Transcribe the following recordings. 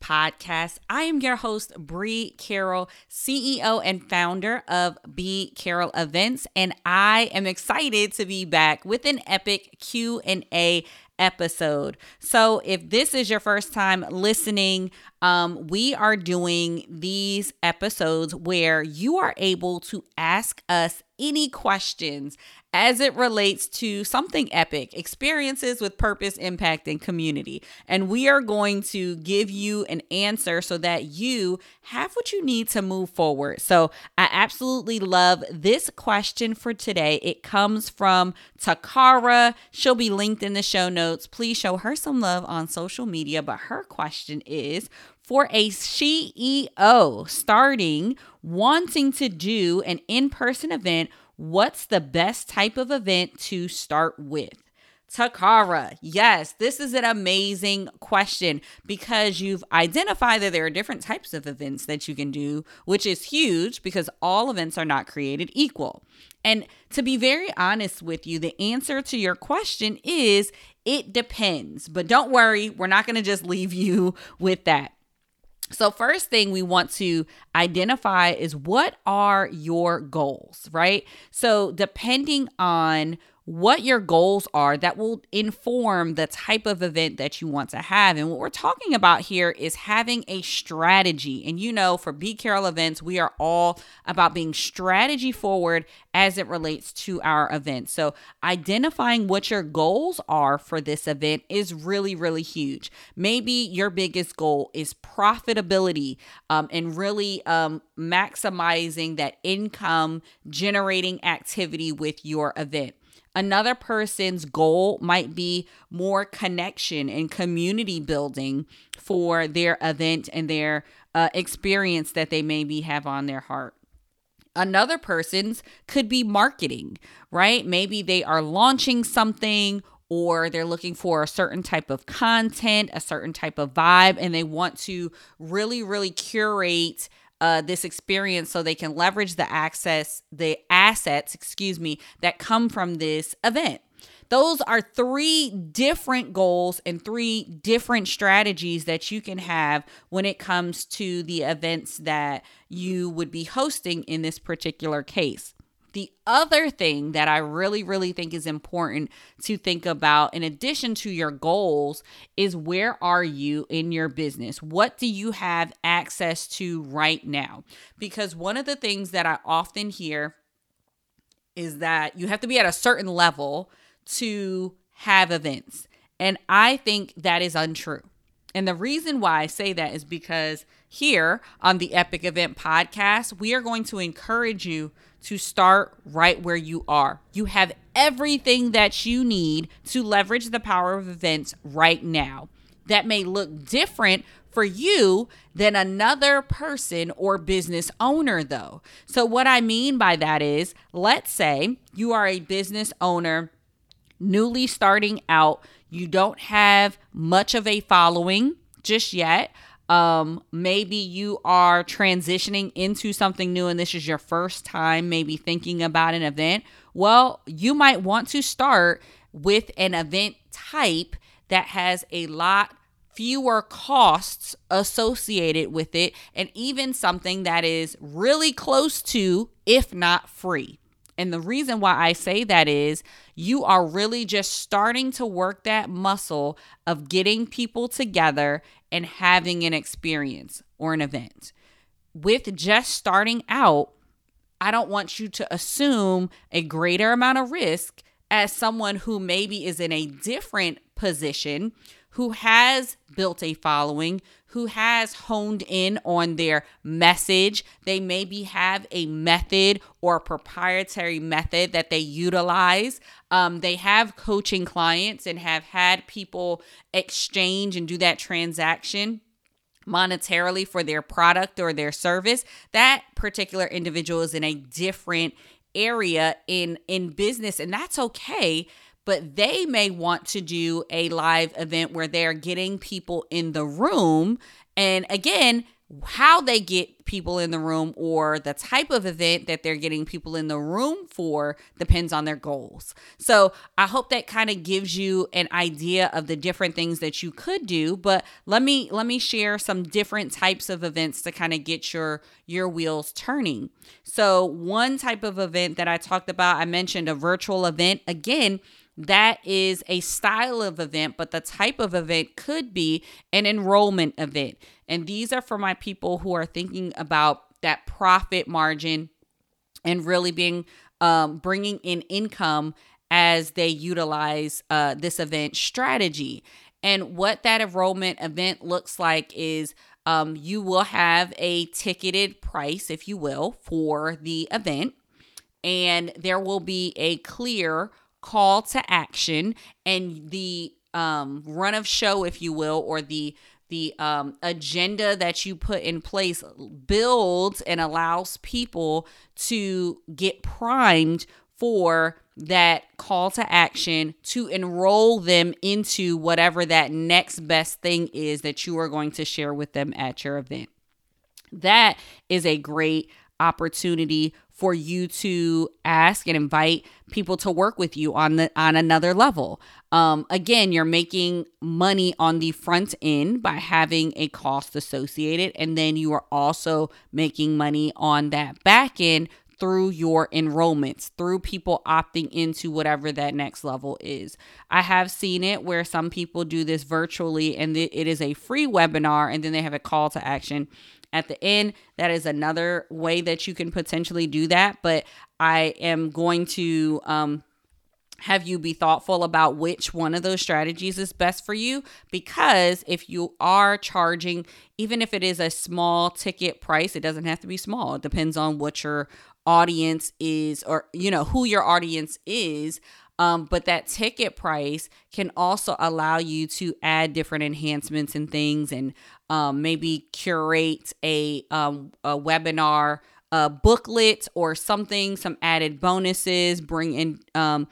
Podcast. I am your host, Bree Carroll, CEO and founder of B Carroll Events, and I am excited to be back with an epic Q and A episode. So, if this is your first time listening, um, we are doing these episodes where you are able to ask us any questions as it relates to something epic experiences with purpose, impact, and community. And we are going to give you an answer so that you have what you need to move forward. So I absolutely love this question for today. It comes from Taccarra. She'll be linked in the show notes. Please show her some love on social media. But her question is, for a CEO starting wanting to do an in person event What's the best type of event to start with? Taccarra, yes, this is an amazing question because you've identified that there are different types of events that you can do, which is huge because all events are not created equal. And to be very honest with you, the answer to your question is it depends. But don't worry, we're not going to just leave you with that. So, first thing we want to identify is what are your goals, right? So, depending on what your goals are that will inform the type of event that you want to have. And what we're talking about here is having a strategy. And you know, for B Carroll events, we are all about being strategy forward as it relates to our event. So, identifying what your goals are for this event is really, really huge. Maybe your biggest goal is profitability um, and really um, maximizing that income generating activity with your event. Another person's goal might be more connection and community building for their event and their uh, experience that they maybe have on their heart. Another person's could be marketing, right? Maybe they are launching something or they're looking for a certain type of content, a certain type of vibe, and they want to really, really curate uh, this experience so they can leverage the access, the assets, excuse me, that come from this event. Those are three different goals and three different strategies that you can have when it comes to the events that you would be hosting in this particular case. The other thing that I really, really think is important to think about, in addition to your goals, is where are you in your business? What do you have access to right now? Because one of the things that I often hear is that you have to be at a certain level to have events. And I think that is untrue. And the reason why I say that is because here on the Epic Event Podcast, we are going to encourage you to start right where you are. You have everything that you need to leverage the power of events right now. That may look different for you than another person or business owner, though. So, what I mean by that is, let's say you are a business owner newly starting out, you don't have much of a following just yet. Um, maybe you are transitioning into something new and this is your first time maybe thinking about an event. Well, you might want to start with an event type that has a lot fewer costs associated with it and even something that is really close to, if not free. And the reason why I say that is you are really just starting to work that muscle of getting people together and having an experience or an event. With just starting out, I don't want you to assume a greater amount of risk as someone who maybe is in a different position, who has built a following, who has honed in on their message. They maybe have a method or proprietary method that they utilize. Um, they have coaching clients and have had people exchange and do that transaction monetarily for their product or their service. That particular individual is in a different area in in business and that's okay but they may want to do a live event where they're getting people in the room and again how they get people in the room or the type of event that they're getting people in the room for depends on their goals. So, I hope that kind of gives you an idea of the different things that you could do, but let me let me share some different types of events to kind of get your your wheels turning. So, one type of event that I talked about, I mentioned a virtual event. Again, that is a style of event, but the type of event could be an enrollment event. And these are for my people who are thinking about that profit margin and really being um, bringing in income as they utilize uh, this event strategy. And what that enrollment event looks like is um, you will have a ticketed price, if you will, for the event. And there will be a clear call to action and the um, run of show, if you will, or the the um, agenda that you put in place builds and allows people to get primed for that call to action to enroll them into whatever that next best thing is that you are going to share with them at your event. That is a great opportunity for you to ask and invite people to work with you on the on another level. Um, again, you're making money on the front end by having a cost associated, and then you are also making money on that back end through your enrollments, through people opting into whatever that next level is. I have seen it where some people do this virtually and it is a free webinar and then they have a call to action at the end. That is another way that you can potentially do that. But I am going to um, have you be thoughtful about which one of those strategies is best for you because if you are charging even if it is a small ticket price it doesn't have to be small it depends on what your audience is or you know who your audience is um, but that ticket price can also allow you to add different enhancements and things and um, maybe curate a, um, a webinar a booklet or something, some added bonuses, bring in um,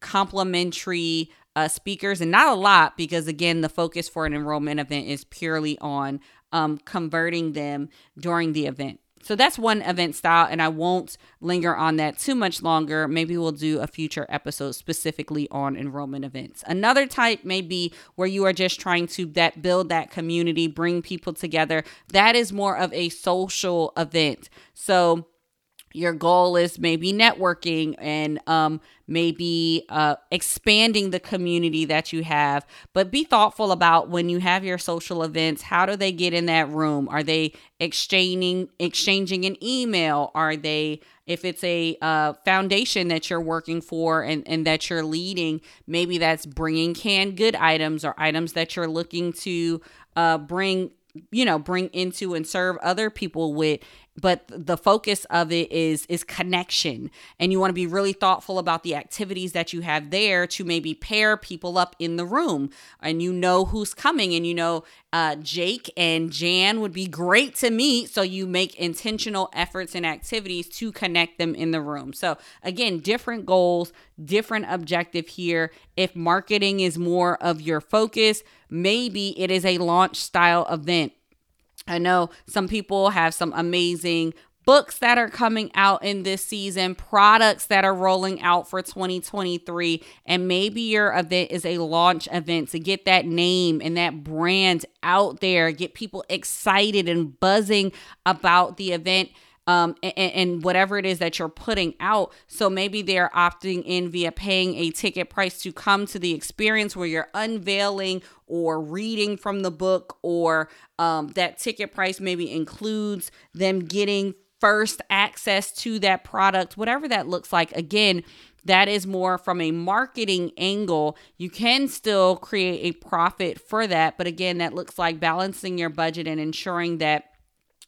complimentary uh, speakers, and not a lot because, again, the focus for an enrollment event is purely on um, converting them during the event. So that's one event style, and I won't linger on that too much longer. Maybe we'll do a future episode specifically on enrollment events. Another type may be where you are just trying to that build that community, bring people together. That is more of a social event. So your goal is maybe networking and um, maybe uh, expanding the community that you have. But be thoughtful about when you have your social events how do they get in that room? Are they exchanging exchanging an email? Are they if it's a uh, foundation that you're working for and, and that you're leading maybe that's bringing canned good items or items that you're looking to uh, bring you know bring into and serve other people with but the focus of it is is connection. And you want to be really thoughtful about the activities that you have there to maybe pair people up in the room. And you know who's coming and you know uh, jake and jan would be great to meet so you make intentional efforts and activities to connect them in the room. So again different goals different objective here. If marketing is more of your focus maybe it is a launch style event I know some people have some amazing books that are coming out in this season, products that are rolling out for 2023, and maybe your event is a launch event to get that name and that brand out there, get people excited and buzzing about the event um, and, and, whatever it is that you're putting out. So maybe they're opting in via paying a ticket price to come to the experience where you're unveiling or reading from the book, or um, that ticket price maybe includes them getting first access to that product, whatever that looks like. Again, that is more from a marketing angle. You can still create a profit for that, but again, that looks like balancing your budget and ensuring that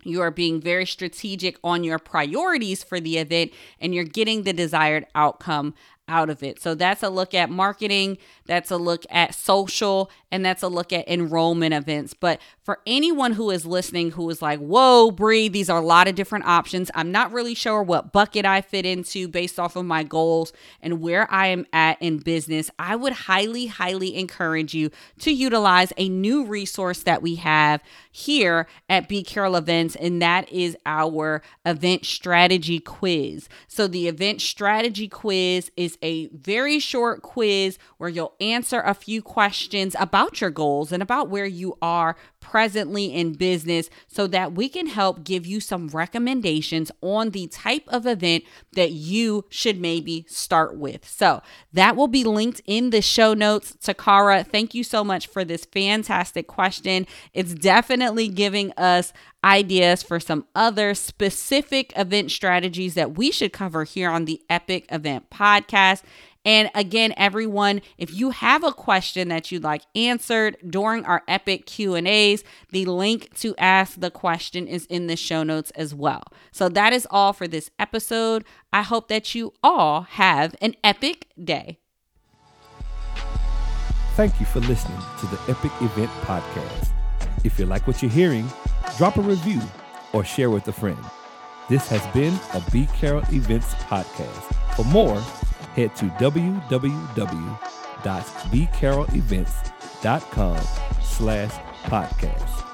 you are being very strategic on your priorities for the event and you're getting the desired outcome out of it. So that's a look at marketing, that's a look at social, and that's a look at enrollment events. But for anyone who is listening who is like, whoa, Bree, these are a lot of different options. I'm not really sure what bucket I fit into based off of my goals and where I am at in business. I would highly, highly encourage you to utilize a new resource that we have here at B Carroll Events, and that is our event strategy quiz. So, the event strategy quiz is a very short quiz where you'll answer a few questions about your goals and about where you are presently in business so that we can help give you some recommendations on the type of event that you should maybe start with. So that will be linked in the show notes. Taccarra, thank you so much for this fantastic question. It's definitely giving us ideas for some other specific event strategies that we should cover here on the Epic Event Podcast. And again, everyone, if you have a question that you'd like answered during our epic Q&As, the link to ask the question is in the show notes as well. So that is all for this episode. I hope that you all have an epic day. Thank you for listening to the Epic Event Podcast. If you like what you're hearing, drop a review or share with a friend. This has been a B Carroll Events podcast. For more, head to www.bcarrollevents.com slash podcast.